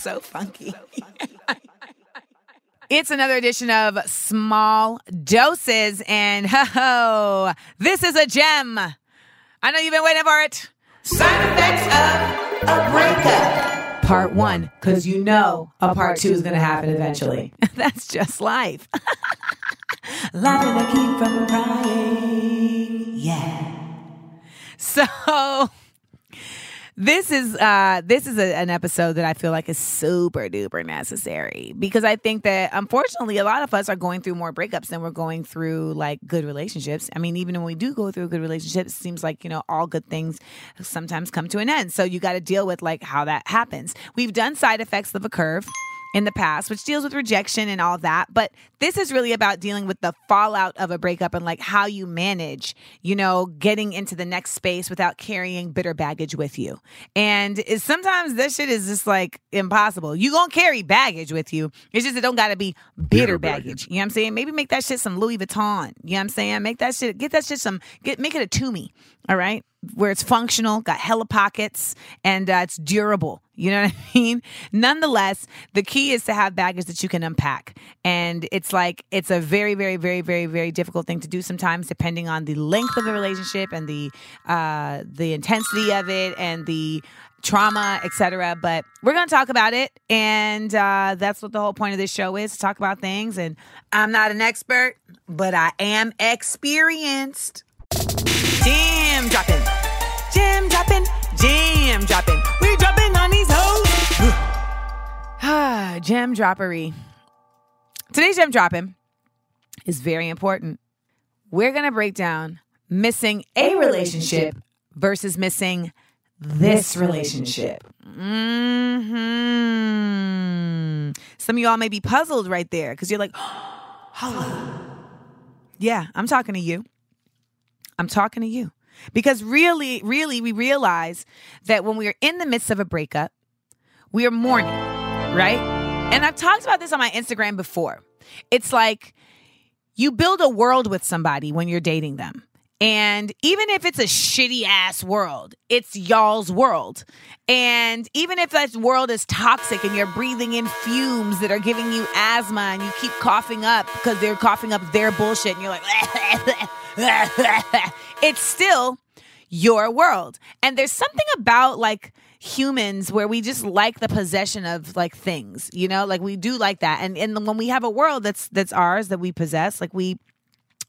So funky. It's another edition of Small Doses, and ho, ho, this is a gem. I know you've been waiting for it. Side effects of a breakup. Part one, Because you know a part two is going to happen eventually. that's just life. Laughing to keep from crying. Yeah. So this is uh this is a, an episode that I feel like is super duper necessary because I think that unfortunately a lot of us are going through more breakups than we're going through like good relationships. I mean, even when we do go through a good relationship, it seems like, you know, all good things sometimes come to an end. So you got to deal with like how that happens. We've done side effects of a curve in the past, which deals with rejection and all that. But this is really about dealing with the fallout of a breakup and like how you manage, you know, getting into the next space without carrying bitter baggage with you. And sometimes this shit is just like impossible. You gonna carry baggage with you. It's just it don't gotta be bitter, baggage. You know what I'm saying? Maybe make that shit some Louis Vuitton. You know what I'm saying? Make that shit get that shit some get make it a Tumi. All right. Where it's functional, got hella pockets, and uh, it's durable. You know what I mean? Nonetheless, the key is to have baggage that you can unpack. And it's like, it's a very, very, very, very, very difficult thing to do sometimes, depending on the length of the relationship and the, uh, the intensity of it and the trauma, etc. But we're going to talk about it. And uh, that's what the whole point of this show is to talk about things. And I'm not an expert, but I am experienced. Gem dropping. Gem dropping. Gem dropping. We dropping on these hoes. Ah, Gem droppery. Today's gem dropping is very important. We're to break down missing a relationship versus missing this relationship. hmm Some of y'all may be puzzled right there because you're like, holla. Yeah, I'm talking to you. I'm talking to you. Because really, really, we realize that when we are in the midst of a breakup, we are mourning, right? And I've talked about this on my Instagram before. It's like you build a world with somebody when you're dating them. And even if it's a shitty ass world, it's y'all's world. And even if that world is toxic and you're breathing in fumes that are giving you asthma and you keep coughing up because they're coughing up their bullshit and you're like, it's still your world. And there's something about like humans where we just like the possession of like things, you know, like we do like that. And and when we have a world that's that's ours that we possess, like we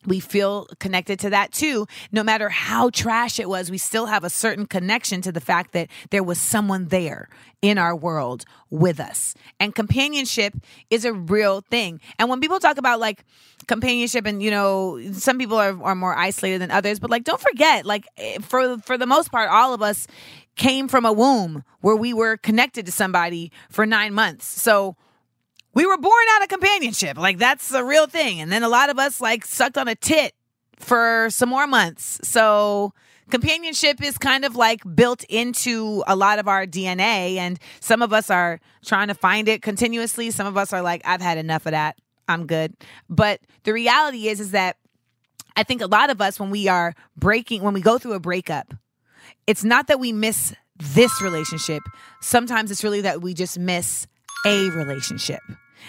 we feel connected to that too. No matter how trash it was, we still have a certain connection to the fact that there was someone there in our world with us. And companionship is a real thing. And when people talk about like companionship and you know, some people are, are more isolated than others, but like don't forget, like eh, for for the most part, all of us came from a womb where we were connected to somebody for nine months. So we were born out of companionship. Like that's a real thing. And then a lot of us like sucked on a tit for some more months. So companionship is kind of like built into a lot of our DNA. And some of us are trying to find it continuously. Some of us are like, I've had enough of that. I'm good. But the reality is, is that I think a lot of us, when we are breaking, when we go through a breakup, it's not that we miss this relationship. Sometimes it's really that we just miss a relationship.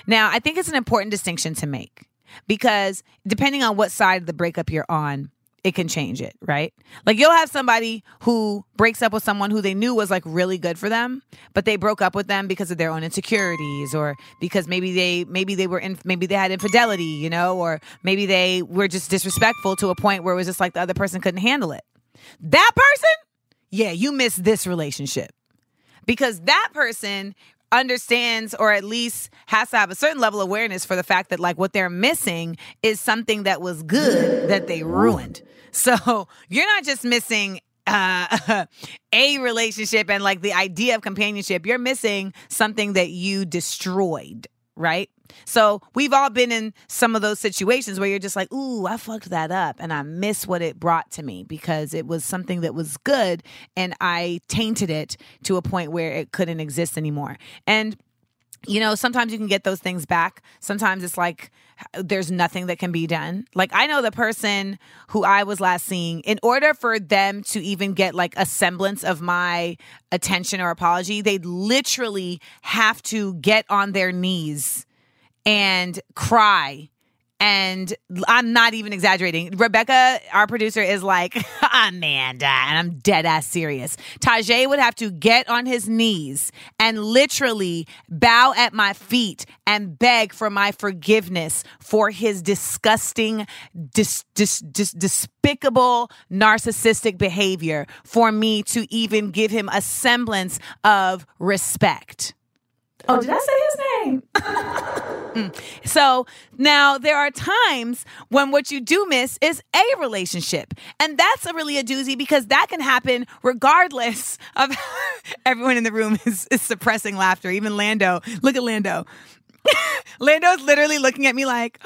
Now, I think it's an important distinction to make because depending on what side of the breakup you're on, it can change it, right? Like you'll have somebody who breaks up with someone who they knew was like really good for them, but they broke up with them because of their own insecurities or because maybe they maybe they were in maybe they had infidelity, you know, or maybe they were just disrespectful to a point where it was just like the other person couldn't handle it. That person, yeah, you miss this relationship. Because that person understands or at least has to have a certain level of awareness for the fact that like what they're missing is something that was good that they ruined. So you're not just missing uh, a relationship and like the idea of companionship, you're missing something that you destroyed, right? So we've all been in some of those situations where you're just like, ooh, I fucked that up and I miss what it brought to me because it was something that was good and I tainted it to a point where it couldn't exist anymore. And you know, sometimes you can get those things back. Sometimes it's like there's nothing that can be done. Like I know the person who I was last seeing, in order for them to even get like a semblance of my attention or apology, they'd literally have to get on their knees and cry. And I'm not even exaggerating. Rebecca, our producer, is like, Amanda, and I'm dead ass serious. Tajay would have to get on his knees and literally bow at my feet and beg for my forgiveness for his disgusting, dis, dis, dis, despicable, narcissistic behavior for me to even give him a semblance of respect. Oh, did I say his name? Mm. so now there are times when what you do miss is a relationship. And that's a really a doozy because that can happen regardless of everyone in the room is, is suppressing laughter. Even Lando. Look at Lando. Lando's literally looking at me like,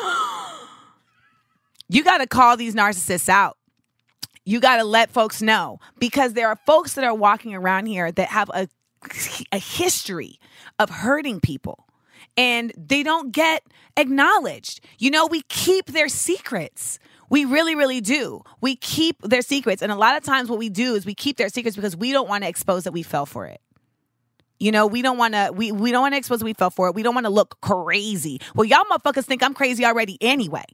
you got to call these narcissists out you got to let folks know because there are folks that are walking around here that have a a history of hurting people and they don't get acknowledged. You know, we keep their secrets. We really, really do. We keep their secrets. And a lot of times, what we do is we keep their secrets because we don't want to expose that we fell for it. You know, we don't want to we we don't want to expose we fell for it. We don't want to look crazy. Well, y'all motherfuckers think I'm crazy already anyway.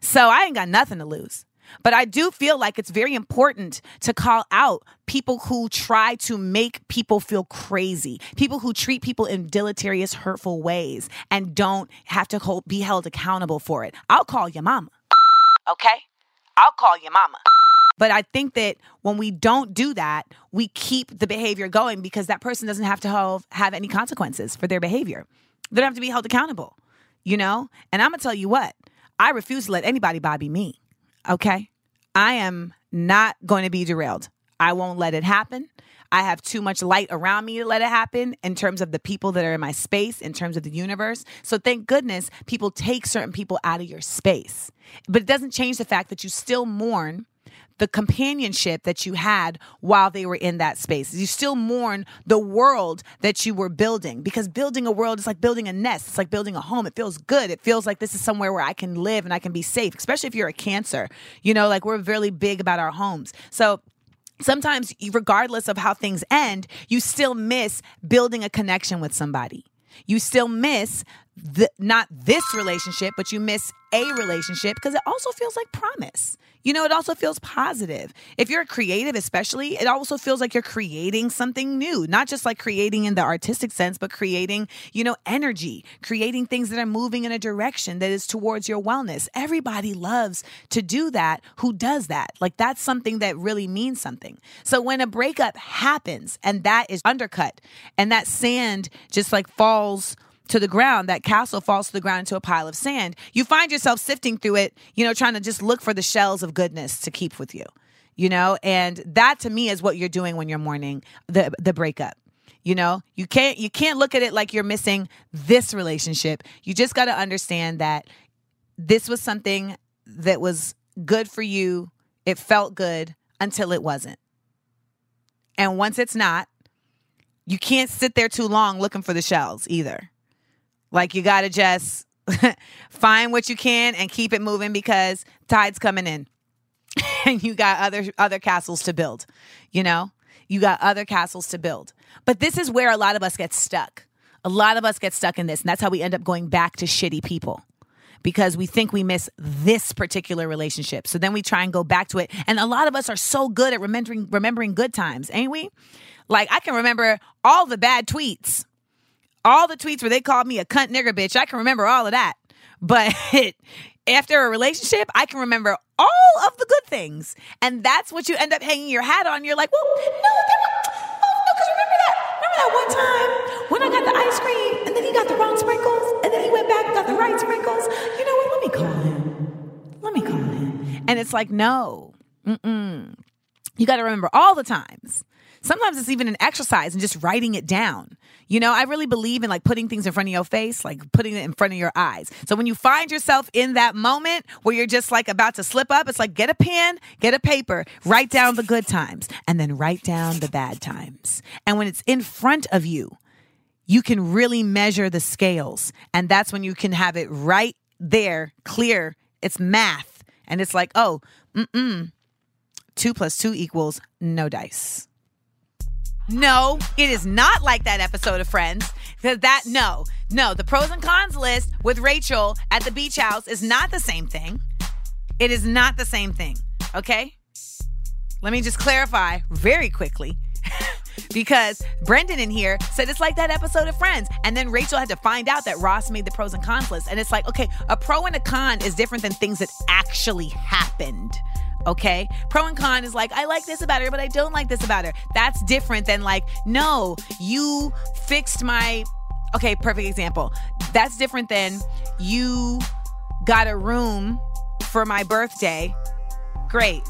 So I ain't got nothing to lose. But I do feel like it's very important to call out people who try to make people feel crazy, people who treat people in deleterious, hurtful ways and don't have to hold, be held accountable for it. I'll call your mama. Okay? I'll call your mama. But I think that when we don't do that, we keep the behavior going because that person doesn't have to have, have any consequences for their behavior. They don't have to be held accountable, you know? And I'm gonna tell you what, I refuse to let anybody bobby me. Okay. I am not going to be derailed. I won't let it happen. I have too much light around me to let it happen in terms of the people that are in my space, in terms of the universe. So thank goodness people take certain people out of your space. But it doesn't change the fact that you still mourn the companionship that you had while they were in that space. You still mourn the world that you were building because building a world is like building a nest. It's like building a home. It feels good. It feels like this is somewhere where I can live and I can be safe, especially if you're a cancer. You know, like we're really big about our homes. So sometimes, regardless of how things end, you still miss building a connection with somebody. You still miss the, not this relationship, but you miss a relationship because it also feels like promise. You know, it also feels positive. If you're a creative, especially, it also feels like you're creating something new, not just like creating in the artistic sense, but creating, you know, energy, creating things that are moving in a direction that is towards your wellness. Everybody loves to do that who does that. Like that's something that really means something. So when a breakup happens and that is undercut and that sand just like falls to the ground, that castle falls to the ground into a pile of sand, you find yourself sifting through it, you know, trying to just look for the shells of goodness to keep with you, you know? And that to me is what you're doing when you're mourning the, the breakup. You know, you can't you can't look at it like you're missing this relationship. You just got to understand that this was something that was good for you. It felt good until it wasn't. And once it's not, you can't sit there too long looking for the shells either. Like you got to just find what you can and keep it moving because tide's coming in. and you got other other castles to build, you know? You got other castles to build. But this is where a lot of us get stuck. A lot of us get stuck in this, and that's how we end up going back to shitty people because we think we miss this particular relationship. So then we try and go back to it. And a lot of us are so good at remembering remembering good times, ain't we? Like I can remember all the bad tweets all the tweets where they called me a cunt nigger bitch. I can remember all of that. But after a relationship, I can remember all of the good things. And that's what you end up hanging your hat on. You're like, well, no, there were, oh, no, because remember that. Remember that one time when I got the ice cream and then he got the wrong sprinkles and then he went back and got the right sprinkles? You know what? Let me call him. Let me call him. And it's like, no, mm-mm. you got to remember all the times. Sometimes it's even an exercise and just writing it down. You know, I really believe in like putting things in front of your face, like putting it in front of your eyes. So when you find yourself in that moment where you're just like about to slip up, it's like get a pen, get a paper, write down the good times, and then write down the bad times. And when it's in front of you, you can really measure the scales. And that's when you can have it right there, clear. It's math. And it's like, oh, mm-mm. Two plus two equals no dice. No, it is not like that episode of Friends. Because that, no, no, the pros and cons list with Rachel at the beach house is not the same thing. It is not the same thing. Okay? Let me just clarify very quickly. because Brendan in here said it's like that episode of Friends. And then Rachel had to find out that Ross made the pros and cons list. And it's like, okay, a pro and a con is different than things that actually happened. Okay. Pro and con is like, I like this about her, but I don't like this about her. That's different than like, no, you fixed my. Okay, perfect example. That's different than you got a room for my birthday. Great.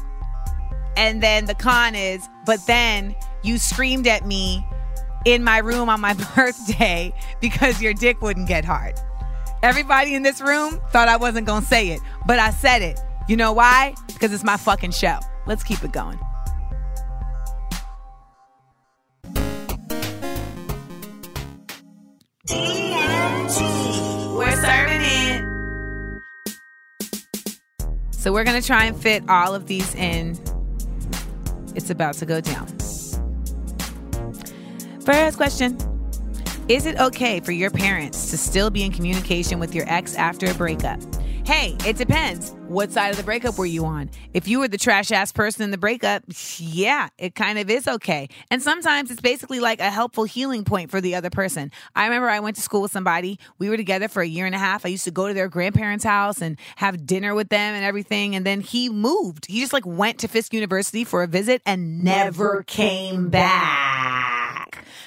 And then the con is, but then you screamed at me in my room on my birthday because your dick wouldn't get hard. Everybody in this room thought I wasn't to say it, but I said it. You know why? Because it's my fucking show. Let's keep it going. DMT. We're serving it. So we're going to try and fit all of these in. It's about to go down. First question Is it okay for your parents to still be in communication with your ex after a breakup? Hey, it depends. What side of the breakup were you on? If you were the trash ass person in the breakup, yeah, it kind of is okay. And sometimes it's basically like a helpful healing point for the other person. I remember I went to school with somebody. We were together for a year and a half. I used to go to their grandparents' house and have dinner with them and everything. And then he moved. He just like went to Fisk University for a visit and never came back.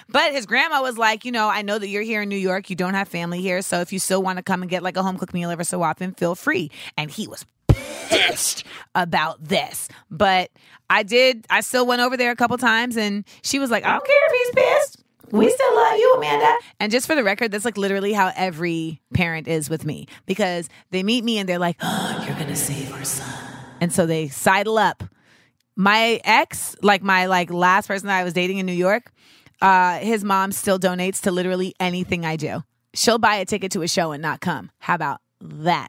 But his grandma was like, you know, I know that you're here in New York. You don't have family here. So if you still want to come and get like a home cooked meal every so often, feel free. And he was pissed about this. But I did, I still went over there a couple times and she was like, I don't care if he's pissed. We still love you, Amanda. And just for the record, that's like literally how every parent is with me because they meet me and they're like, oh, you're going to save our son. And so they sidle up. My ex, like my like last person that I was dating in New York, uh, his mom still donates to literally anything I do. She'll buy a ticket to a show and not come. How about that?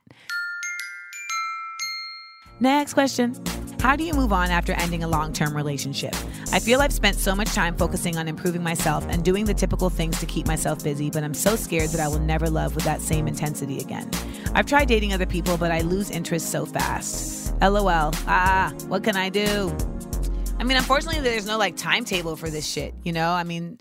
Next question. How do you move on after ending a long term relationship? I feel I've spent so much time focusing on improving myself and doing the typical things to keep myself busy, but I'm so scared that I will never love with that same intensity again. I've tried dating other people, but I lose interest so fast. LOL. Ah, what can I do? I mean, unfortunately, there's no like timetable for this shit, you know? I mean,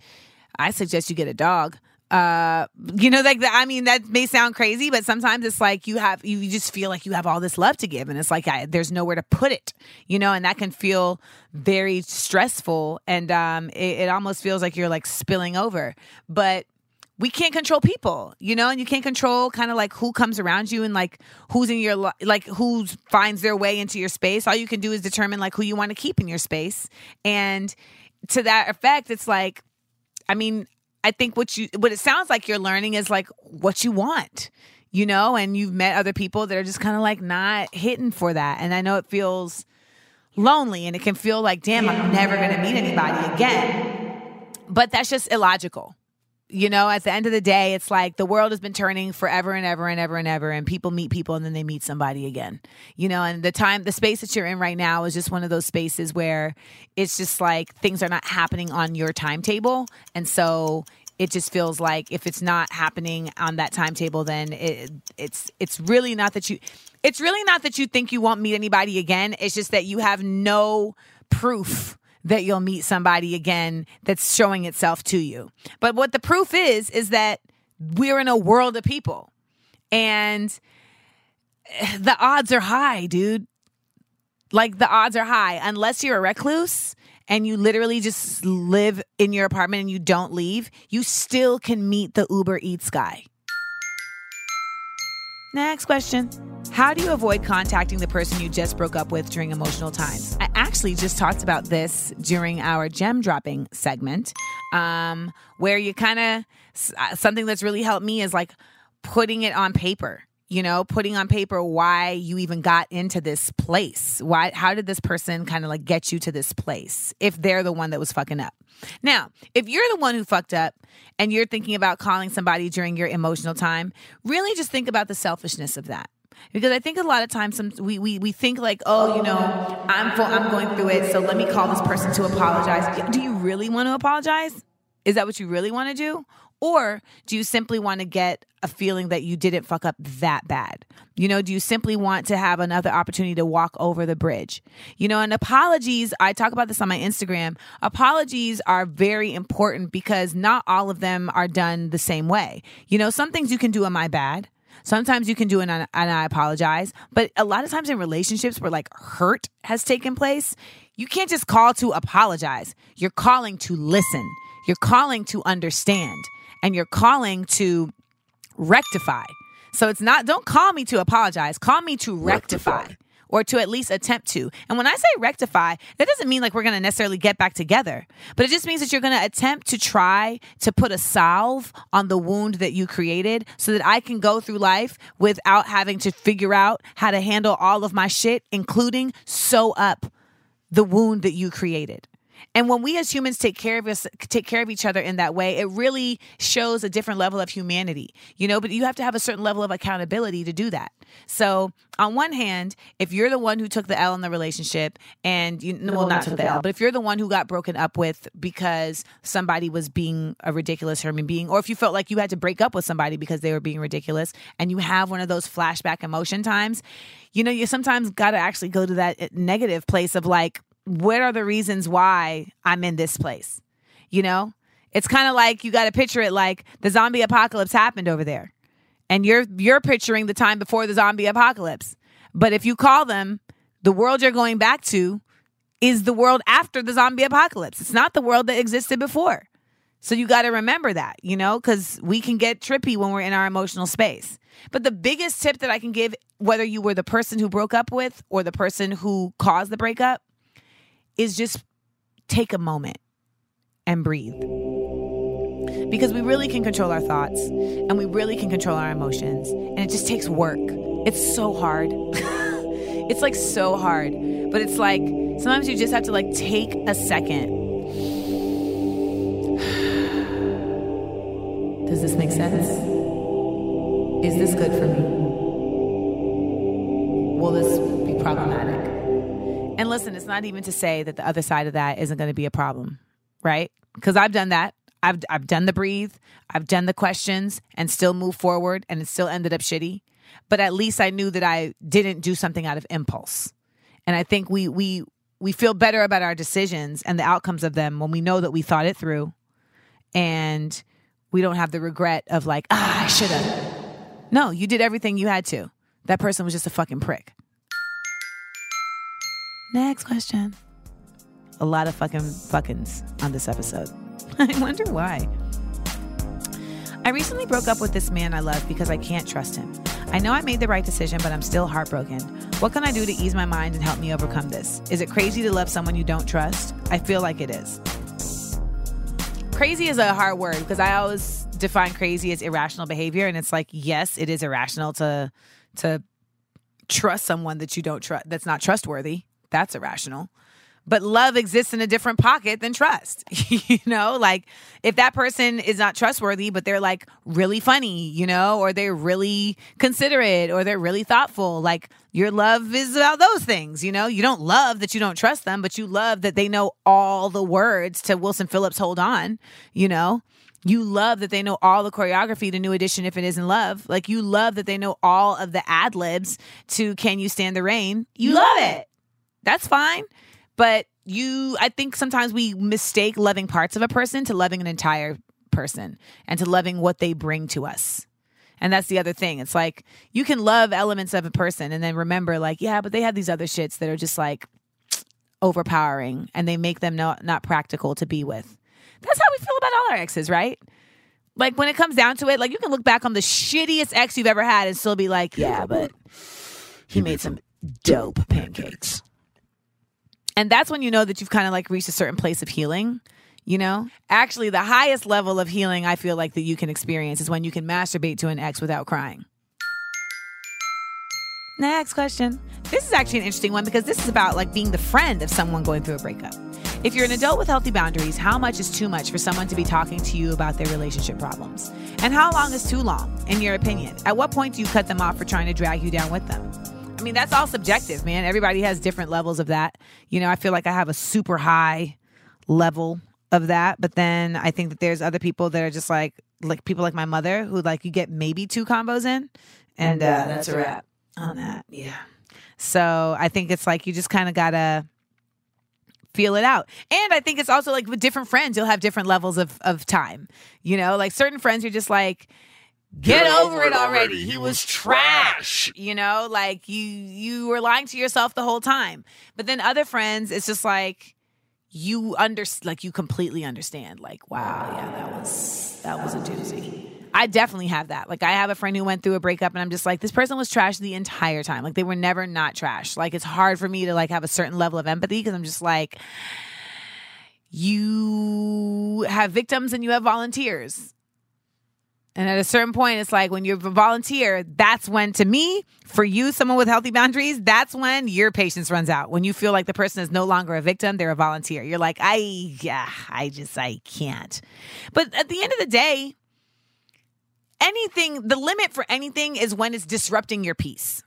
I suggest you get a dog. Uh, you know, like. I mean, that may sound crazy, but sometimes it's like you have, you just feel like you have all this love to give, and it's like I, there's nowhere to put it, you know, and that can feel very stressful, and um, it, it almost feels like you're like spilling over. But we can't control people, you know, and you can't control kind of like who comes around you and like who's in your li- like who finds their way into your space. All you can do is determine like who you want to keep in your space, and to that effect, it's like, I mean, I think what you what it sounds like you're learning is like what you want, you know, and you've met other people that are just kind of like not hitting for that, and I know it feels lonely and it can feel like, damn, I'm never gonna meet anybody again, but that's just illogical you know, at the end of the day, it's like the world has been turning forever and ever and ever and ever, and people meet people and then they meet somebody again. You know, and the time, the space that you're in right now is just one of those spaces where it's just like things are not happening on your timetable. And so it just feels like if it's not happening on that timetable, then it, it's it's really not that you it's really not that you think you won't meet anybody again. It's just that you have no proof that you'll meet somebody again that's showing itself to you. But what the proof is, is that we're in a world of people and eh, the odds are high, dude. Like the odds are high. Unless you're a recluse and you literally just live in your apartment and you don't leave, you still can meet the Uber Eats guy. Next question. How do you avoid contacting the person you just broke up with during emotional times? I actually just talked about this during our gem dropping segment, um, where you kind of, something that's really helped me is like putting it on paper you know putting on paper why you even got into this place why how did this person kind of like get you to this place if they're the one that was fucking up now if you're the one who fucked up and you're thinking about calling somebody during your emotional time really just think about the selfishness of that because I think a lot of times some, we, we we think like, oh, you know, I'm fo- I'm going through it, so let me call this person to apologize. Do you really want to apologize? Is that what you really want to do? Or do you simply want to get a feeling that you didn't fuck up that bad? You know, do you simply want to have another opportunity to walk over the bridge? You know, and apologies, I talk about this on my Instagram. Apologies are very important because not all of them are done the same way. You know, some things you can do in my bad. Sometimes you can do an and I apologize, but a lot of times in relationships where like hurt has taken place, you can't just call to apologize. You're calling to listen. You're calling to understand and you're calling to rectify. So it's not, don't call me to apologize, call me to rectify. rectify. Or to at least attempt to. And when I say rectify, that doesn't mean like we're gonna necessarily get back together, but it just means that you're gonna attempt to try to put a salve on the wound that you created so that I can go through life without having to figure out how to handle all of my shit, including sew up the wound that you created. And when we as humans take care of us, take care of each other in that way, it really shows a different level of humanity, you know. But you have to have a certain level of accountability to do that. So, on one hand, if you're the one who took the L in the relationship, and you well, not took the L, but if you're the one who got broken up with because somebody was being a ridiculous human being, or if you felt like you had to break up with somebody because they were being ridiculous, and you have one of those flashback emotion times, you know, you sometimes got to actually go to that eh, negative place of like, what are the reasons why I'm in this place? You know, it's kind of like you got to picture it like the zombie apocalypse happened over there, and you're you're picturing the time before the zombie apocalypse. But if you call them, the world you're going back to is the world after the zombie apocalypse. It's not the world that existed before. So you got to remember that, you know, because we can get trippy when we're in our emotional space. But the biggest tip that I can give, whether you were the person who broke up with or the person who caused the breakup, is just take a moment and breathe. Because we really can control our thoughts and we really can control our emotions. And it just takes work. It's so hard. it's like so hard. But it's like sometimes you just have to like take a second. Does this make sense? Is this good for me? Will this be problematic? And listen, it's not even to say that the other side of that isn't going to be a problem, right? Because I've done that. I've I've done the breathe, I've done the questions, and still move forward, and it still ended up shitty. But at least I knew that I didn't do something out of impulse. And I think we we we feel better about our decisions and the outcomes of them when we know that we thought it through, and we don't have the regret of like, ah, I should have. No, you did everything you had to. That person was just a fucking prick. Next question. A lot of fucking fuckings on this episode. I wonder why. I recently broke up with this man I love because I can't trust him. I know I made the right decision, but I'm still heartbroken. What can I do to ease my mind and help me overcome this? Is it crazy to love someone you don't trust? I feel like it is. Crazy is a hard word because I always define crazy as irrational behavior and it's like yes, it is irrational to to trust someone that you don't trust that's not trustworthy. That's irrational. But love exists in a different pocket than trust. you know, like if that person is not trustworthy, but they're like really funny, you know, or they're really considerate or they're really thoughtful, like your love is about those things, you know? You don't love that you don't trust them, but you love that they know all the words to Wilson Phillips' Hold On, you know? You love that they know all the choreography to New Edition if it isn't love. Like you love that they know all of the ad libs to Can You Stand the Rain. You love it. That's fine. But you, I think sometimes we mistake loving parts of a person to loving an entire person and to loving what they bring to us. And that's the other thing. It's like you can love elements of a person and then remember, like, yeah, but they have these other shits that are just like overpowering and they make them not, not practical to be with. That's how we feel about all our exes, right? Like when it comes down to it, like you can look back on the shittiest ex you've ever had and still be like, yeah, but he made some dope pancakes. And that's when you know that you've kind of like reached a certain place of healing. You know, actually, the highest level of healing I feel like that you can experience is when you can masturbate to an ex without crying. Next question. This is actually an interesting one because this is about like being the friend of someone going through a breakup. If you're an adult with healthy boundaries, how much is too much for someone to be talking to you about their relationship problems? And how long is too long, in your opinion? At what point do you cut them off for trying to drag you down with them? I mean, that's all subjective, man. Everybody has different levels of that. You know, I feel like I have a super high level of that, but then I think that there's other people that are just like like people like my mother who like you get maybe two combos in and uh, that's a wrap on that. Yeah. So I think it's like you just kind of gotta feel it out. And I think it's also like with different friends, you'll have different levels of of time. You know, like certain friends you're just like Get, over, it already. He was trash. You know, like you you were lying to yourself the whole time. But then other friends, it's just like you under like you completely understand. Like, wow, yeah, that was that was a doozy. I definitely have that. Like I have a friend who went through a breakup and I'm just like this person was trash the entire time. Like they were never not trash. Like it's hard for me to like have a certain level of empathy because I'm just like you have victims and you have volunteers. And at a certain point, it's like when you're a volunteer, that's when, to me, for you, someone with healthy boundaries, that's when your patience runs out. When you feel like the person is no longer a victim, they're a volunteer. You're like, I, yeah, I just, I can't. But at the end of the day, anything, the limit for anything is when it's disrupting your peace.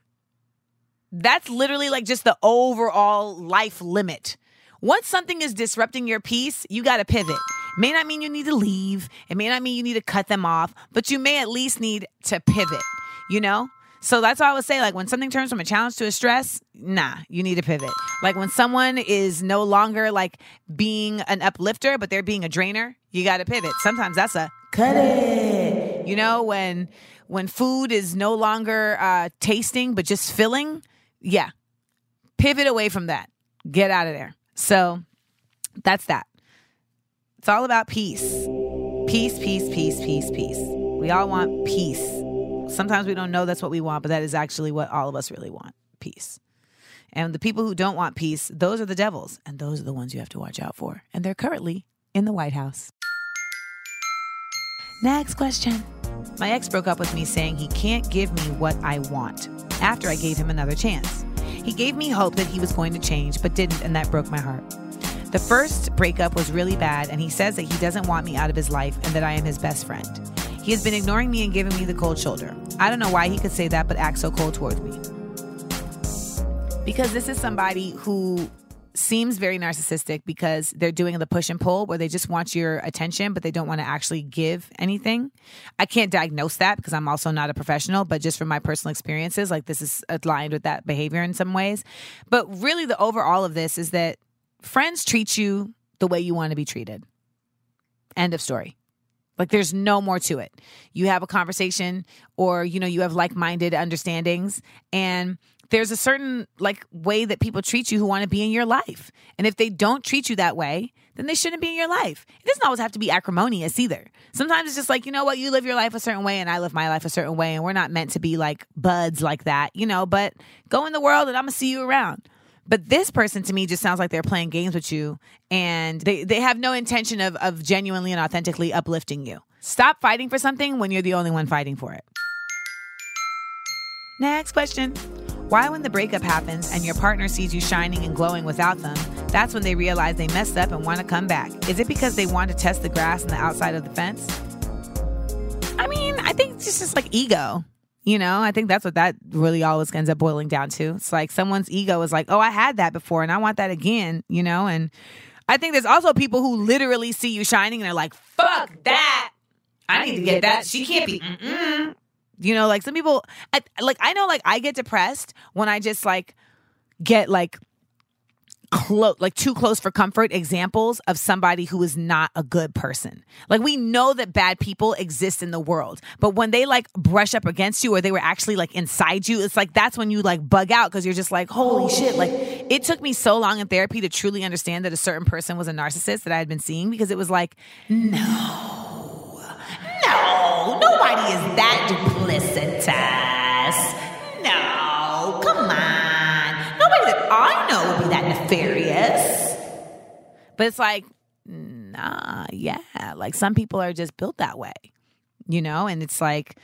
That's literally like just the overall life limit. Once something is disrupting your peace, you got to pivot. May not mean you need to leave. It may not mean you need to cut them off, but you may at least need to pivot, you know? So that's why I would say, like, when something turns from a challenge to a stress, nah, you need to pivot. Like, when someone is no longer like being an uplifter, but they're being a drainer, you got to pivot. Sometimes that's a cut it. You know, when when food is no longer uh, tasting but just filling, yeah, pivot away from that. Get out of there. So that's that. It's all about peace. Peace, peace, peace, peace, peace. We all want peace. Sometimes we don't know that's what we want, but that is actually what all of us really want peace. And the people who don't want peace, those are the devils. And those are the ones you have to watch out for. And they're currently in the White House. Next question. My ex broke up with me saying he can't give me what I want after I gave him another chance. He gave me hope that he was going to change, but didn't, and that broke my heart. The first breakup was really bad, and he says that he doesn't want me out of his life and that I am his best friend. He has been ignoring me and giving me the cold shoulder. I don't know why he could say that, but act so cold towards me. Because this is somebody who seems very narcissistic because they're doing the push and pull where they just want your attention, but they don't want to actually give anything. I can't diagnose that because I'm also not a professional, but just from my personal experiences, like this is aligned with that behavior in some ways. But really, the overall of this is that friends treat you the way you want to be treated. End of story. Like there's no more to it. You have a conversation or you know you have like-minded understandings and there's a certain like way that people treat you who want to be in your life. And if they don't treat you that way, then they shouldn't be in your life. It doesn't always have to be acrimonious either. Sometimes it's just like, you know what, you live your life a certain way and I live my life a certain way and we're not meant to be like buds like that, you know, but go in the world and I'm going to see you around. But this person to me just sounds like they're playing games with you and they, they have no intention of, of genuinely and authentically uplifting you. Stop fighting for something when you're the only one fighting for it. Next question. Why, when the breakup happens and your partner sees you shining and glowing without them, that's when they realize they messed up and want to come back? Is it because they want to test the grass on the outside of the fence? I mean, I think it's just like ego. You know, I think that's what that really always ends up boiling down to. It's like someone's ego is like, oh, I had that before and I want that again, you know? And I think there's also people who literally see you shining and they're like, fuck that. I need to get that. She can't be. Mm-mm. You know, like some people, I, like I know, like I get depressed when I just like get like close, like too close for comfort examples of somebody who is not a good person. Like we know that bad people exist in the world, but when they like brush up against you or they were actually like inside you, it's like that's when you like bug out because you're just like, holy shit. Like it took me so long in therapy to truly understand that a certain person was a narcissist that I had been seeing because it was like, no, No, nobody is that duplicitous. But it's like, nah, yeah. Like some people are just built that way, you know? And it's like,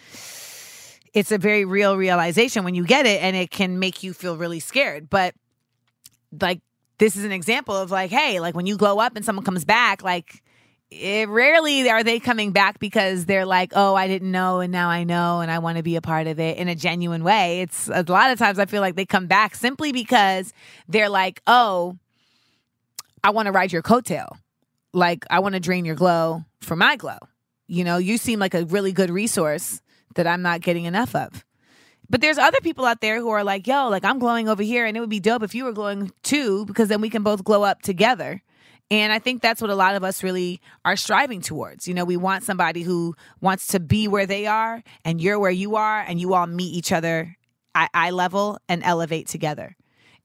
it's a very real realization when you get it and it can make you feel really scared. But like, this is an example of like, hey, like when you glow up and someone comes back, like, it rarely are they coming back because they're like, oh, I didn't know and now I know and I want to be a part of it in a genuine way. It's a lot of times I feel like they come back simply because they're like, oh, I want to ride your coattail. Like, I want to drain your glow for my glow. You know, you seem like a really good resource that I'm not getting enough of. But there's other people out there who are like, yo, like I'm glowing over here and it would be dope if you were glowing too, because then we can both glow up together. And I think that's what a lot of us really are striving towards. You know, we want somebody who wants to be where they are and you're where you are and you all meet each other at eye level and elevate together.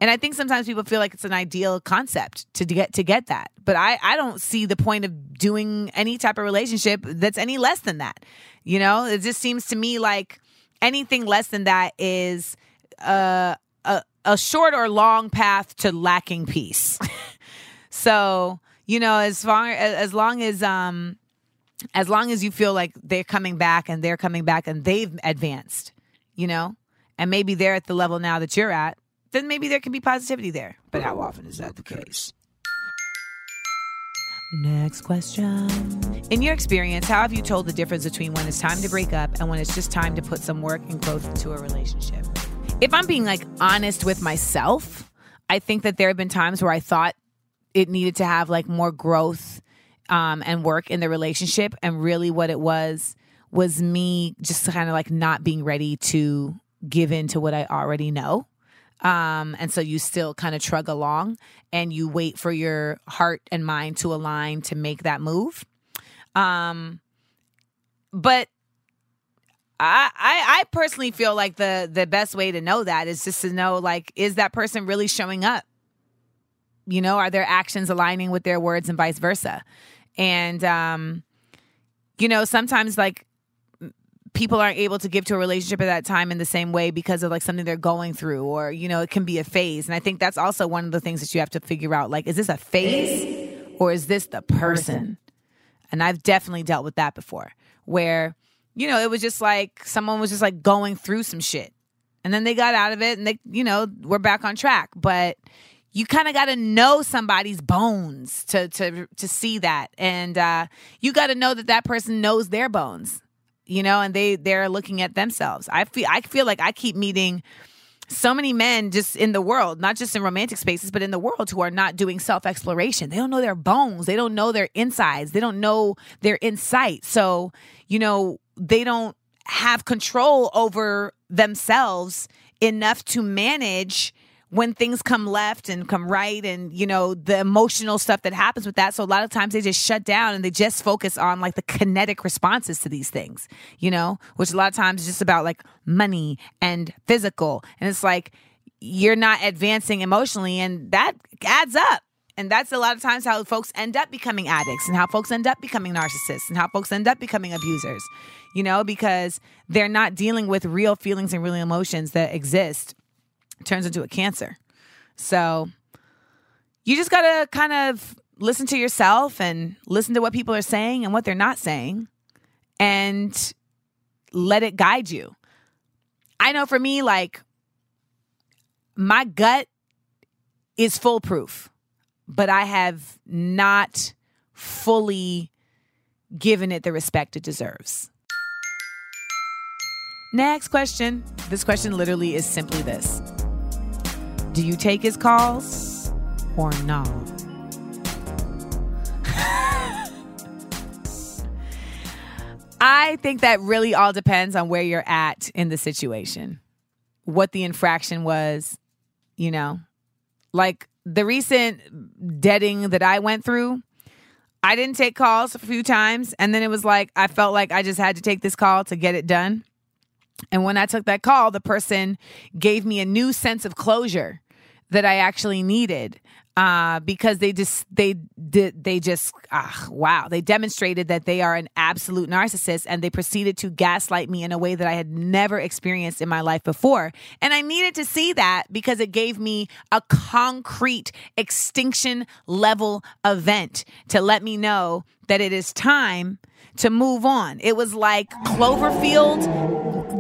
And I think sometimes people feel like it's an ideal concept to get to get that. But I, I don't see the point of doing any type of relationship that's any less than that. You know, it just seems to me like anything less than that is uh, a a short or long path to lacking peace. so, you know, as far as long as um as long as you feel like they're coming back and they're coming back and they've advanced, you know, and maybe they're at the level now that you're at, then maybe there can be positivity there. But how often is that the case? Next question. In your experience, how have you told the difference between when it's time to break up and when it's just time to put some work and growth into a relationship? If I'm being like honest with myself, I think that there have been times where I thought it needed to have like more growth um, and work in the relationship. And really, what it was was me just kind of like not being ready to give in to what I already know. Um, and so you still kind of trug along and you wait for your heart and mind to align to make that move. Um, but I, I, I personally feel like the the best way to know that is just to know like is that person really showing up? You know, are their actions aligning with their words and vice versa? And um, you know, sometimes like people aren't able to give to a relationship at that time in the same way because of like something they're going through or you know it can be a phase. And i think that's also one of the things that you have to figure out like is this a phase or is this the person? And i've definitely dealt with that before where you know it was just like someone was just like going through some shit and then they got out of it and they you know we're back on track. But you kind of got to know somebody's bones to to to see that. And uh you got to know that that person knows their bones you know, and they they're looking at themselves. I feel I feel like I keep meeting so many men just in the world, not just in romantic spaces, but in the world who are not doing self exploration. They don't know their bones. They don't know their insides. They don't know their insight. So, you know, they don't have control over themselves enough to manage when things come left and come right and you know the emotional stuff that happens with that. So a lot of times they just shut down and they just focus on like the kinetic responses to these things you know which a lot of times is just about like money and physical. And it's like you're not advancing emotionally and that adds up. And that's a lot of times how folks end up becoming addicts and how folks end up becoming narcissists and how folks end up becoming abusers you know because they're not dealing with real feelings and real emotions that exist turns into a cancer. So you just got to kind of listen to yourself and listen to what people are saying and what they're not saying and let it guide you. I know for me, like, my gut is foolproof, but I have not fully given it the respect it deserves. Next question. This question literally is simply this do you take his calls or no? I think that really all depends on where you're at in the situation, what the infraction was, you know. Like the recent deading that I went through, I didn't take calls a few times. And then it was like, I felt like I just had to take this call to get it done. And when I took that call, the person gave me a new sense of closure that I actually needed. uh, because they just they did they just ah, wow they demonstrated that they are an absolute narcissist and they proceeded to gaslight me in a way that I had never experienced in my life before and I needed to see that because it gave me a concrete extinction level event to let me know that it is time to move on it was like Cloverfield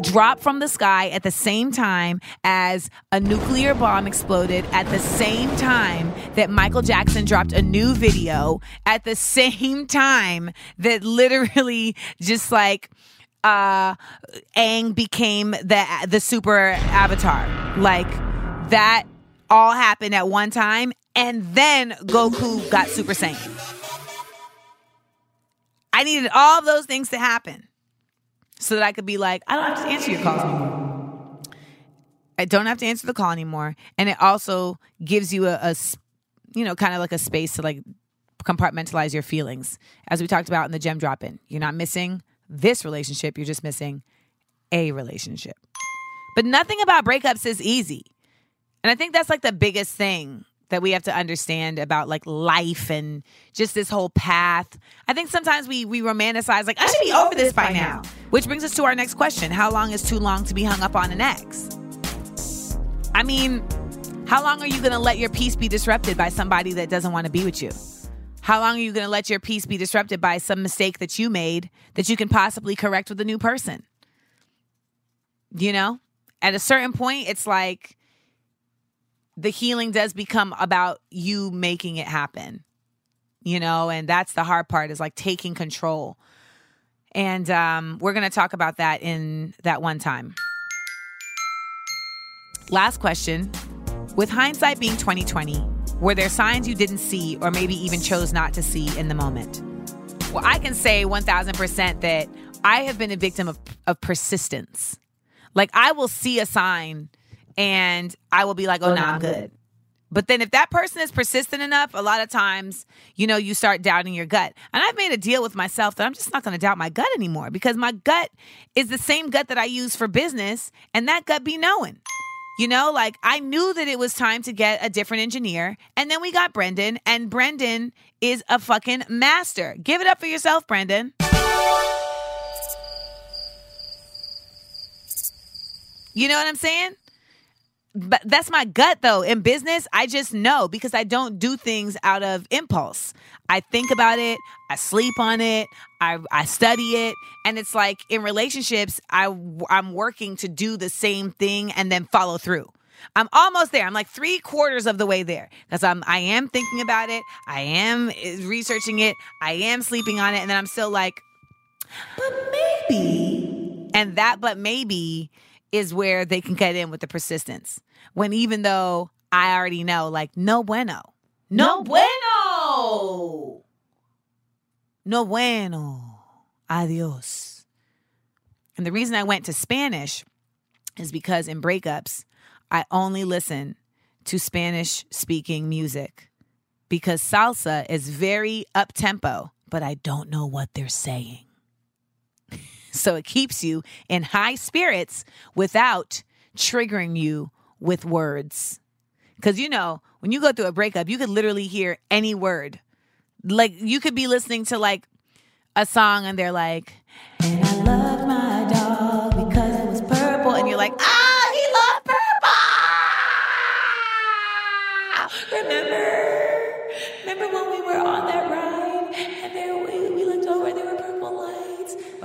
drop from the sky at the same time as a nuclear bomb exploded at the same time that Michael Jackson dropped a new video at the same time that literally just like uh Aang became the the super avatar. Like that all happened at one time and then Goku got super saiyan. I needed all those things to happen so that I could be like, I don't have to answer your calls anymore. I don't have to answer the call anymore. And it also gives you a, you know, kind of like a space to like compartmentalize your feelings. As we talked about in the gem dropping, you're not missing this relationship, you're just missing a relationship. But nothing about breakups is easy. And I think that's like the biggest thing that we have to understand about like life and just this whole path. I think sometimes we we romanticize like I should be over this by now. Which brings us to our next question. How long is too long to be hung up on an ex? I mean, how long are you going to let your peace be disrupted by somebody that doesn't want to be with you? How long are you going to let your peace be disrupted by some mistake that you made that you can possibly correct with a new person? You know? At a certain point, it's like the healing does become about you making it happen. You know, and that's the hard part is like taking control. And um, we're going to talk about that in that one time. Last question. With hindsight being 2020, were there signs you didn't see or maybe even chose not to see in the moment? Well, I can say 1000% that I have been a victim of, of persistence. Like I will see a sign and I will be like, oh, oh no, I'm good. But then if that person is persistent enough, a lot of times, you know, you start doubting your gut. And I've made a deal with myself that I'm just not going to doubt my gut anymore because my gut is the same gut that I use for business and that gut be knowing. You know, like I knew that it was time to get a different engineer. And then we got Brendan, and Brendan is a fucking master. Give it up for yourself, Brendan. You know what I'm saying? But that's my gut though. In business, I just know because I don't do things out of impulse. I think about it, I sleep on it, I I study it, and it's like in relationships, I I'm working to do the same thing and then follow through. I'm almost there. I'm like three quarters of the way there because I'm I am thinking about it, I am eh, researching it, I am sleeping on it, and then I'm still like, but maybe. And that, but maybe is where they can get in with the persistence. When even though I already know, like, no bueno. No bueno. No bueno. Adios. And the reason I went to Spanish is because in breakups, I only listen to Spanish speaking music because salsa is very up tempo, but I don't know what they're saying. So it keeps you in high spirits without triggering you with words. Because, you know, when you go through a breakup, you could literally hear any word. Like, you could be listening to like a song and they're like,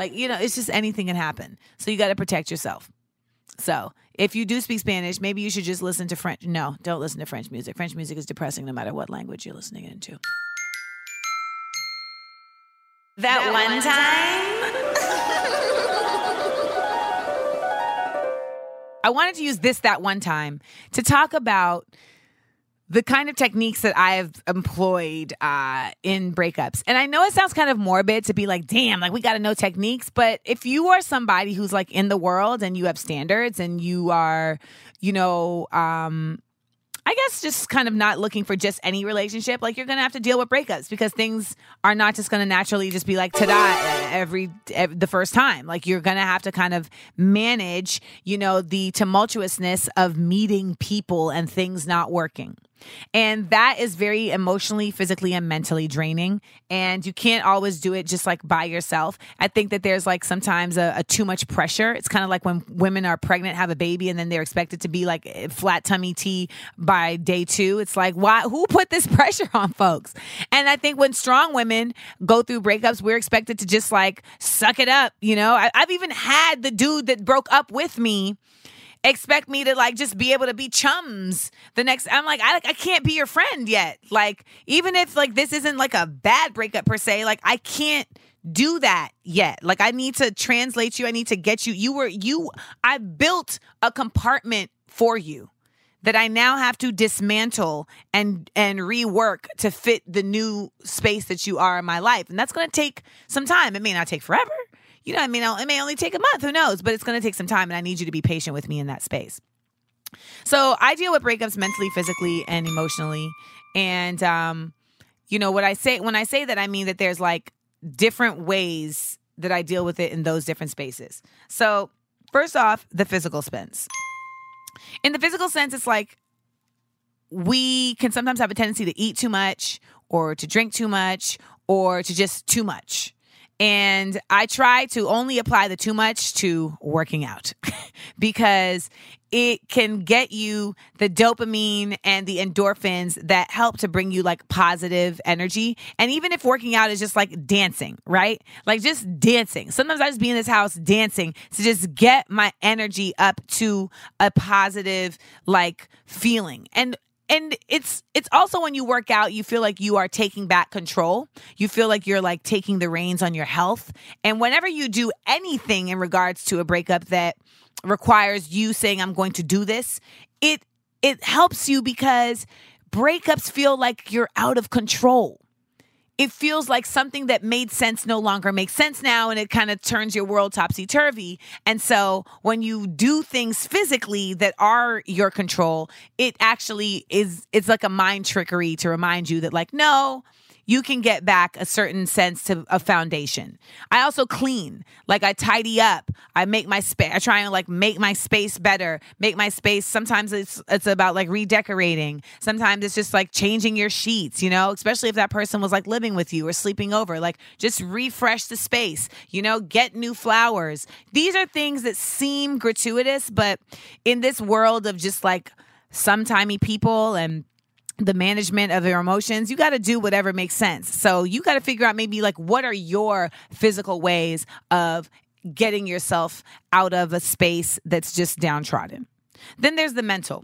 Like, you know, it's just anything can happen. So you got to protect yourself. So if you do speak Spanish, maybe you should just listen to French. No, don't listen to French music. French music is depressing no matter what language you're listening into. That, one time. I wanted to use this that one time to talk about the kind of techniques that I've employed uh, in breakups. And I know it sounds kind of morbid to be like, damn, like we got to know techniques. But if you are somebody who's like in the world and you have standards and you are, you know, um, I guess just kind of not looking for just any relationship, like you're gonna have to deal with breakups because things are not just gonna naturally just be like ta-da every, every the first time. Like you're gonna have to kind of manage, you know, the tumultuousness of meeting people and things not working. And that is very emotionally, physically, and mentally draining. And you can't always do it just like by yourself. I think that there's like sometimes a, a too much pressure. It's kind of like when women are pregnant, have a baby, and then they're expected to be like eh, flat tummy tea by day two. It's like, why? Who put this pressure on folks? And I think when strong women go through breakups, we're expected to just like suck it up. You know, I, I've even had the dude that broke up with me expect me to like just be able to be chums the next i'm like I, I can't be your friend yet like even if like this isn't like a bad breakup per se like i can't do that yet like i need to translate you i need to get you you were you i built a compartment for you that I now have to dismantle and and rework to fit the new space that you are in my life. And that's going to take some time. It may not take forever. You know, I mean, it may only take a month, who knows, but it's going to take some time and I need you to be patient with me in that space. So, I deal with breakups mentally, physically, and emotionally. And um you know, what I say when I say that I mean that there's like different ways that I deal with it in those different spaces. So, first off, the physical sense in the physical sense, it's like we can sometimes have a tendency to eat too much or to drink too much or to just too much. And I try to only apply the too much to working out because it can get you the dopamine and the endorphins that help to bring you like positive energy. And even if working out is just like dancing, right? Like just dancing. Sometimes I just be in this house dancing to just get my energy up to a positive like feeling. And and it's it's also when you work out you feel like you are taking back control. You feel like you're like taking the reins on your health. And whenever you do anything in regards to a breakup that requires you saying i'm going to do this it it helps you because breakups feel like you're out of control it feels like something that made sense no longer makes sense now and it kind of turns your world topsy turvy. And so when you do things physically that are your control, it actually is it's like a mind trickery to remind you that like no, you can get back a certain sense to a foundation. I also clean, like I tidy up. I make my space. I try and like make my space better, make my space. Sometimes it's it's about like redecorating. Sometimes it's just like changing your sheets. You know, especially if that person was like living with you or sleeping over. Like just refresh the space. You know, get new flowers. These are things that seem gratuitous, but in this world of just like sometimey people and the management of your emotions, you got to do whatever makes sense. So you got to figure out maybe like what are your physical ways of getting yourself out of a space that's just downtrodden. Then there's the mental.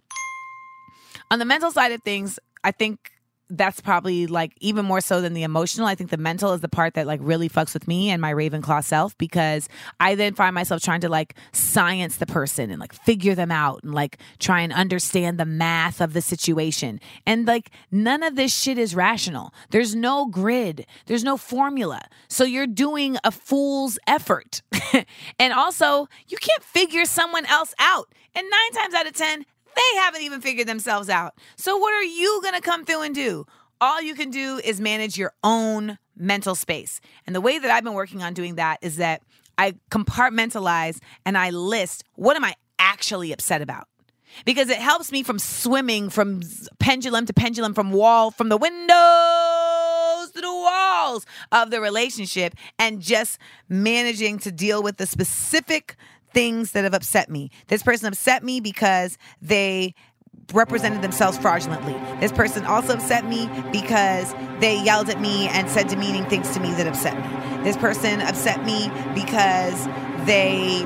On the mental side of things, I think that's probably like even more so than the emotional. I think the mental is the part that like really fucks with me and my Ravenclaw self because I then find myself trying to like science the person and like figure them out and like try and understand the math of the situation. And like none of this shit is rational. There's no grid, there's no formula. So you're doing a fool's effort. and also, you can't figure someone else out. And nine times out of 10, they haven't even figured themselves out. So, what are you going to come through and do? All you can do is manage your own mental space. And the way that I've been working on doing that is that I compartmentalize and I list what am I actually upset about? Because it helps me from swimming from pendulum to pendulum, from wall, from the windows to the walls of the relationship, and just managing to deal with the specific things that have upset me. This person upset me because they represented themselves fraudulently. This person also upset me because they yelled at me and said demeaning things to me that upset me. This person upset me because they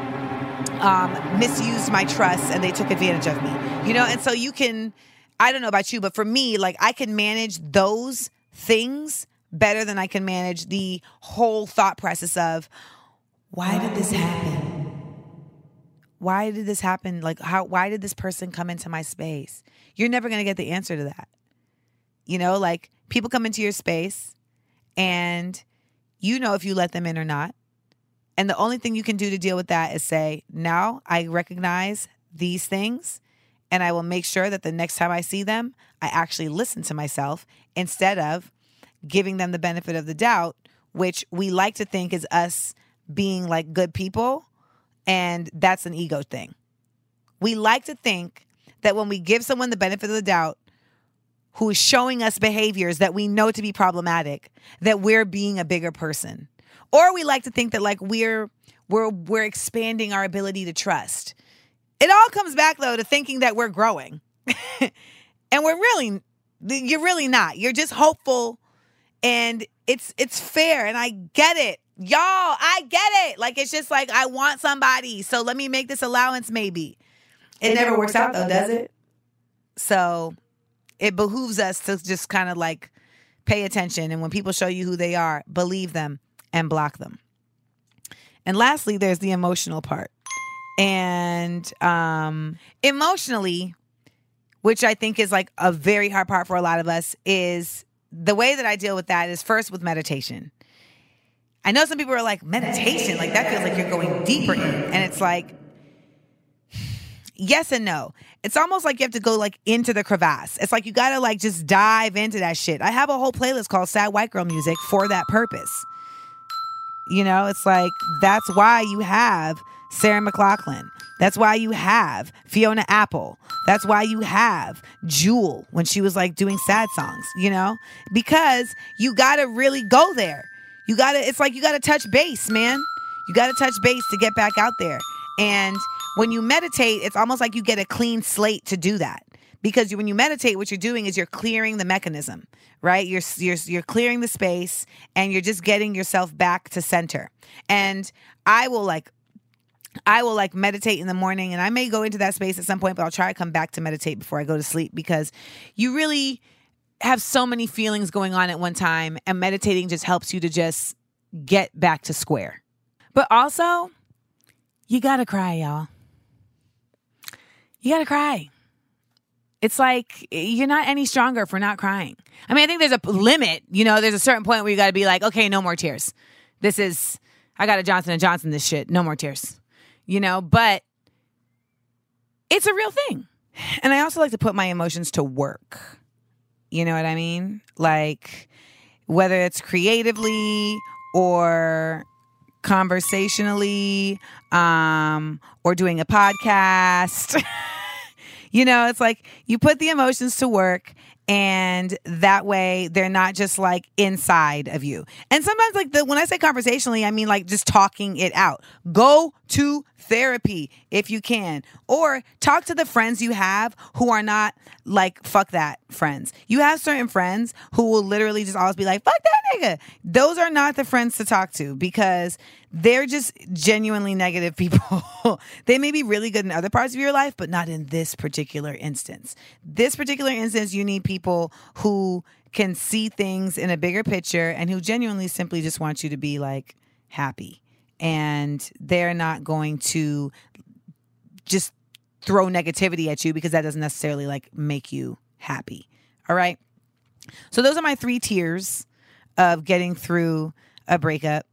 um, misused my trust and they took advantage of me. You know, and so you can, I don't know about you, but for me, like I can manage those things better than I can manage the whole thought process of why did this happen? Why did this happen? Like, how, why did this person come into my space? You're never going to get the answer to that. You know, like people come into your space and you know if you let them in or not. And the only thing you can do to deal with that is say, now I recognize these things and I will make sure that the next time I see them, I actually listen to myself instead of giving them the benefit of the doubt, which we like to think is us being like good people and that's an ego thing. We like to think that when we give someone the benefit of the doubt, who is showing us behaviors that we know to be problematic that we're being a bigger person. Or we like to think that like we're we're we're expanding our ability to trust. It all comes back though to thinking that we're growing. and we're really you're really not. You're just hopeful and it's it's fair and I get it. Y'all, I get it. Like it's just like I want somebody. So let me make this allowance maybe. It, never works out though, does it? So it behooves us to just kind of like pay attention and when people show you who they are, believe them and block them. And lastly, there's the emotional part. And um emotionally, which I think is like a very hard part for a lot of us, is the way that I deal with that is first with meditation. I know some people are like, meditation, like that feels like you're going deeper in. And it's like, yes and no. It's almost like you have to go like into the crevasse. It's like you gotta like just dive into that shit. I have a whole playlist called Sad White Girl Music for that purpose. You know, it's like that's why you have Sarah McLachlan. That's why you have Fiona Apple. That's why you have Jewel when she was like doing sad songs, you know? Because you gotta really go there. You gotta, it's like you gotta touch base, man. You gotta touch base to get back out there. And when you meditate, it's almost like you get a clean slate to do that. Because when you meditate, what you're doing is you're clearing the mechanism, right? You're, you're you're clearing the space, and you're just getting yourself back to center. And I will like I will like meditate in the morning and I may go into that space at some point, but I'll try to come back to meditate before I go to sleep because you really have so many feelings going on at one time and meditating just helps you to just get back to square. But also, you gotta cry, y'all. You gotta cry. It's like you're not any stronger for not crying. I mean, I think there's a limit. You know, there's a certain point where you got to be like, okay, no more tears. This is I got a Johnson and Johnson. This shit, no more tears. You know, but it's a real thing. And I also like to put my emotions to work. You know what I mean? Like whether it's creatively or conversationally um or doing a podcast. you know, it's like you put the emotions to work and that way they're not just like inside of you. And sometimes like the when I say conversationally, I mean like just talking it out. Go to therapy if you can or talk to the friends you have who are not like fuck that friends. You have certain friends who will literally just always be like fuck that nigga. Those are not the friends to talk to because they're just genuinely negative people. they may be really good in other parts of your life, but not in this particular instance. This particular instance, you need people who can see things in a bigger picture and who genuinely simply just want you to be like happy. And they're not going to just throw negativity at you because that doesn't necessarily like make you happy. All right. So those are my three tiers of getting through a breakup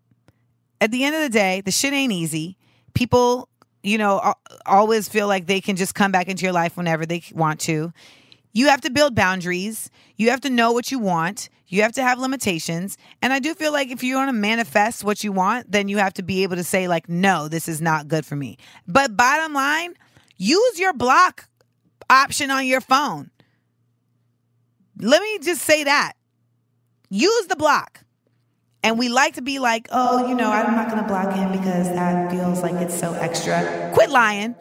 at the end of the day, the shit ain't easy. People, you know, always feel like they can just come back into your life whenever they want to. You have to build boundaries. You have to know what you want. You have to have limitations. And I do feel like if you want to manifest what you want, then you have to be able to say, like, no, this is not good for me. But bottom line, use your block option on your phone. Let me just say that. Use the block. And we like to be like, oh, you know, I'm not going to block him because that feels like it's so extra. Quit lying.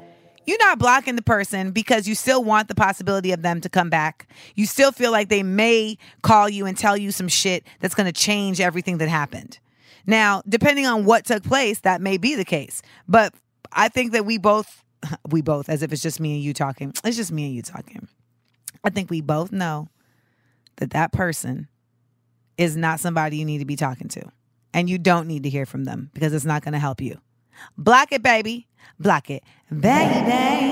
You're not blocking the person because you still want the possibility of them to come back. You still feel like they may call you and tell you some shit that's going to change everything that happened. Now, depending on what took place, that may be the case. But I think that we both, we both, as if it's just me and you talking, it's just me and you talking. I think we both know that that person is not somebody you need to be talking to. And you don't need to hear from them because it's not going to help you. Block it, baby. Block it, baby.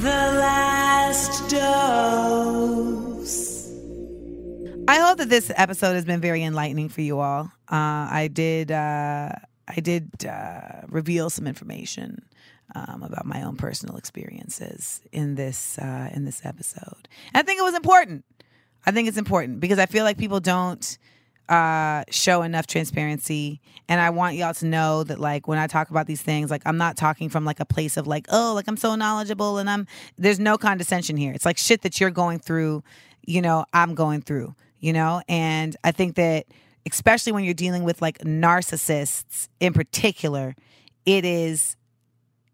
The last dose. I hope that this episode has been very enlightening for you all. Uh, I did. Uh, I did uh, reveal some information um, about my own personal experiences in this uh, in this episode. And I think it was important. I think it's important because I feel like people don't uh, show enough transparency. And I want y'all to know that, like, when I talk about these things, like, I'm not talking from like a place of like, oh, like I'm so knowledgeable and I'm, there's no condescension here. It's like shit that you're going through, you know, I'm going through, you know? And I think that, especially when you're dealing with like narcissists in particular, it is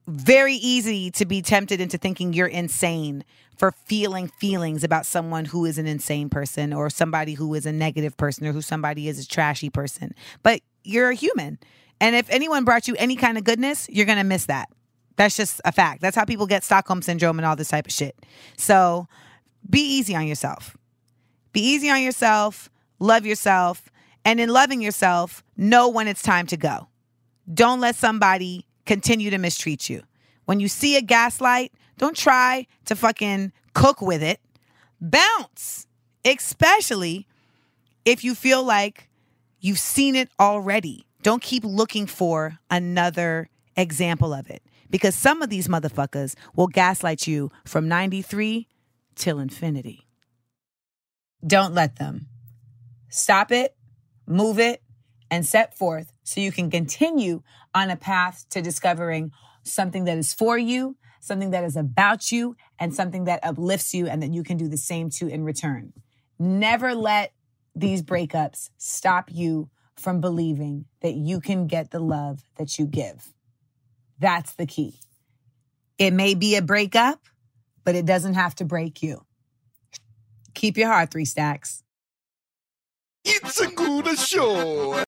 very easy to be tempted into thinking you're insane for feeling feelings about someone who is an insane person or somebody who is a negative person or who somebody is a trashy person. But you're a human. And if anyone brought you any kind of goodness, you're going to miss that. That's just a fact. That's how people get Stockholm syndrome and all this type of shit. So be easy on yourself. Be easy on yourself, love yourself, and in loving yourself, know when it's time to go. Don't let somebody continue to mistreat you. When you see a gaslight, don't try to fucking cook with it. Bounce, especially if you feel like you've seen it already. Don't keep looking for another example of it because some of these motherfuckers will gaslight you from 93 till infinity. Don't let them. Stop it, move it, and set forth so you can continue on a path to discovering something that is for you, something that is about you, and something that uplifts you and that you can do the same to in return. Never let these breakups stop you from believing that you can get the love that you give. That's the key. It may be a breakup, but it doesn't have to break you. Keep your heart three stacks. It's a good show.